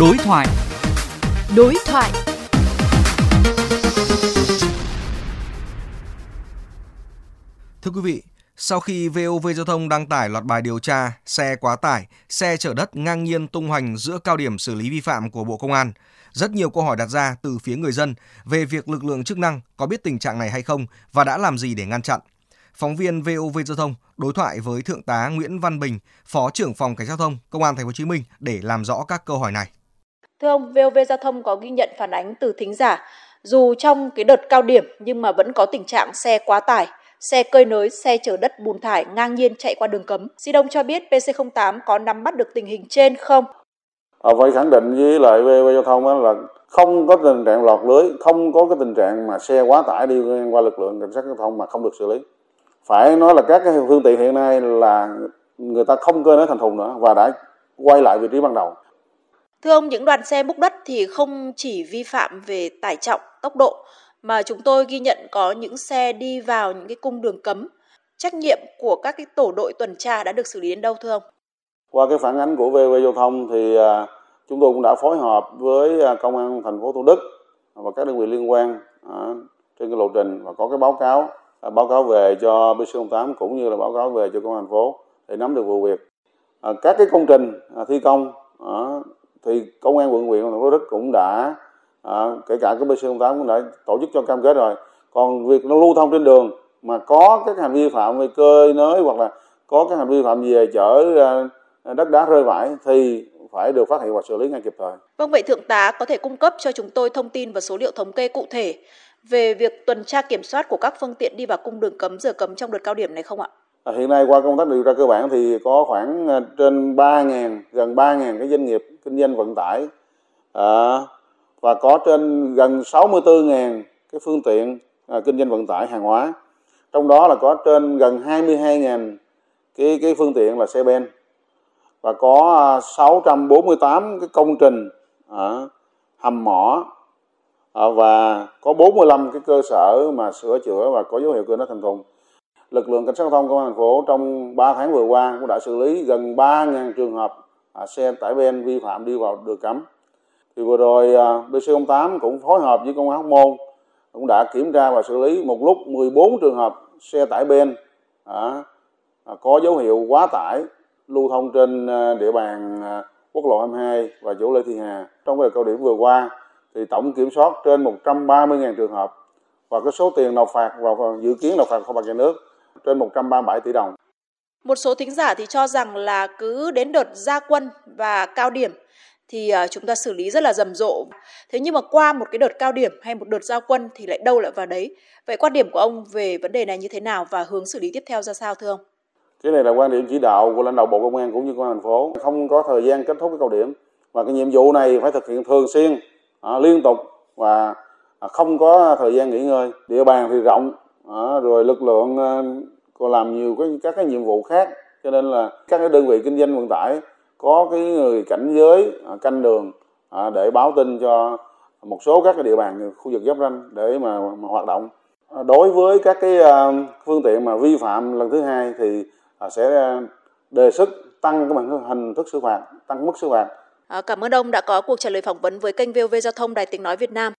Đối thoại. Đối thoại. Thưa quý vị, sau khi VOV Giao thông đăng tải loạt bài điều tra xe quá tải, xe chở đất ngang nhiên tung hoành giữa cao điểm xử lý vi phạm của Bộ Công an, rất nhiều câu hỏi đặt ra từ phía người dân về việc lực lượng chức năng có biết tình trạng này hay không và đã làm gì để ngăn chặn. Phóng viên VOV Giao thông đối thoại với Thượng tá Nguyễn Văn Bình, Phó trưởng phòng Cảnh sát giao thông Công an Thành phố Hồ Chí Minh để làm rõ các câu hỏi này. Thưa ông, VOV Giao thông có ghi nhận phản ánh từ thính giả, dù trong cái đợt cao điểm nhưng mà vẫn có tình trạng xe quá tải, xe cơi nới, xe chở đất bùn thải ngang nhiên chạy qua đường cấm. Xin Đông cho biết PC08 có nắm bắt được tình hình trên không? À, phải khẳng định với lại VOV Giao thông là không có tình trạng lọt lưới, không có cái tình trạng mà xe quá tải đi qua lực lượng cảnh sát giao thông mà không được xử lý. Phải nói là các cái phương tiện hiện nay là người ta không cơi nới thành thùng nữa và đã quay lại vị trí ban đầu. Thưa ông, những đoàn xe múc đất thì không chỉ vi phạm về tải trọng, tốc độ mà chúng tôi ghi nhận có những xe đi vào những cái cung đường cấm. Trách nhiệm của các cái tổ đội tuần tra đã được xử lý đến đâu thưa ông? Qua cái phản ánh của VV Giao thông thì à, chúng tôi cũng đã phối hợp với à, công an thành phố Thủ Đức và các đơn vị liên quan à, trên cái lộ trình và có cái báo cáo báo cáo về cho BC08 cũng như là báo cáo về cho công an thành phố để nắm được vụ việc. các cái công trình thi công thì công an quận huyện thành phố Đức cũng đã à, kể cả cái BC08 cũng đã tổ chức cho cam kết rồi còn việc nó lưu thông trên đường mà có các hành vi phạm về cơi nới hoặc là có các hành vi phạm về chở à, đất đá rơi vãi thì phải được phát hiện và xử lý ngay kịp thời. Vâng vậy thượng tá có thể cung cấp cho chúng tôi thông tin và số liệu thống kê cụ thể về việc tuần tra kiểm soát của các phương tiện đi vào cung đường cấm giờ cấm trong đợt cao điểm này không ạ? À, hiện nay qua công tác điều tra cơ bản thì có khoảng à, trên 3.000 gần 3.000 cái doanh nghiệp kinh doanh vận tải à, và có trên gần 64.000 cái phương tiện à, kinh doanh vận tải hàng hóa. Trong đó là có trên gần 22.000 cái cái phương tiện là xe ben và có à, 648 cái công trình à, hầm mỏ à, và có 45 cái cơ sở mà sửa chữa và có dấu hiệu cơ nó thành thùng. Lực lượng cảnh sát giao thông công an thành phố trong 3 tháng vừa qua cũng đã xử lý gần 3.000 trường hợp à, xe tải ben vi phạm đi vào đường cấm. Thì vừa rồi à, BC08 cũng phối hợp với công an Hóc Môn cũng đã kiểm tra và xử lý một lúc 14 trường hợp xe tải ben à, à, có dấu hiệu quá tải lưu thông trên à, địa bàn à, quốc lộ 22 và chỗ Lê Thị Hà. Trong cái cao điểm vừa qua thì tổng kiểm soát trên 130.000 trường hợp và cái số tiền nộp phạt và dự kiến nộp phạt kho bạc nhà nước trên 137 tỷ đồng. Một số thính giả thì cho rằng là cứ đến đợt gia quân và cao điểm thì uh, chúng ta xử lý rất là rầm rộ. Thế nhưng mà qua một cái đợt cao điểm hay một đợt giao quân thì lại đâu lại vào đấy. Vậy quan điểm của ông về vấn đề này như thế nào và hướng xử lý tiếp theo ra sao thưa ông? Cái này là quan điểm chỉ đạo của lãnh đạo Bộ Công an cũng như công an thành phố. Không có thời gian kết thúc cái cao điểm và cái nhiệm vụ này phải thực hiện thường xuyên, à, liên tục và à, không có thời gian nghỉ ngơi. Địa bàn thì rộng, à, rồi lực lượng còn làm nhiều cái các cái nhiệm vụ khác. Cho nên là các cái đơn vị kinh doanh vận tải có cái người cảnh giới à, canh đường à, để báo tin cho một số các cái địa bàn khu vực giáp ranh để mà, mà hoạt động. À, đối với các cái à, phương tiện mà vi phạm lần thứ hai thì à, sẽ đề xuất tăng cái hình thức xử phạt tăng mức xử phạt. À, cảm ơn ông đã có cuộc trả lời phỏng vấn với kênh VOV Giao thông Đài Tiếng Nói Việt Nam.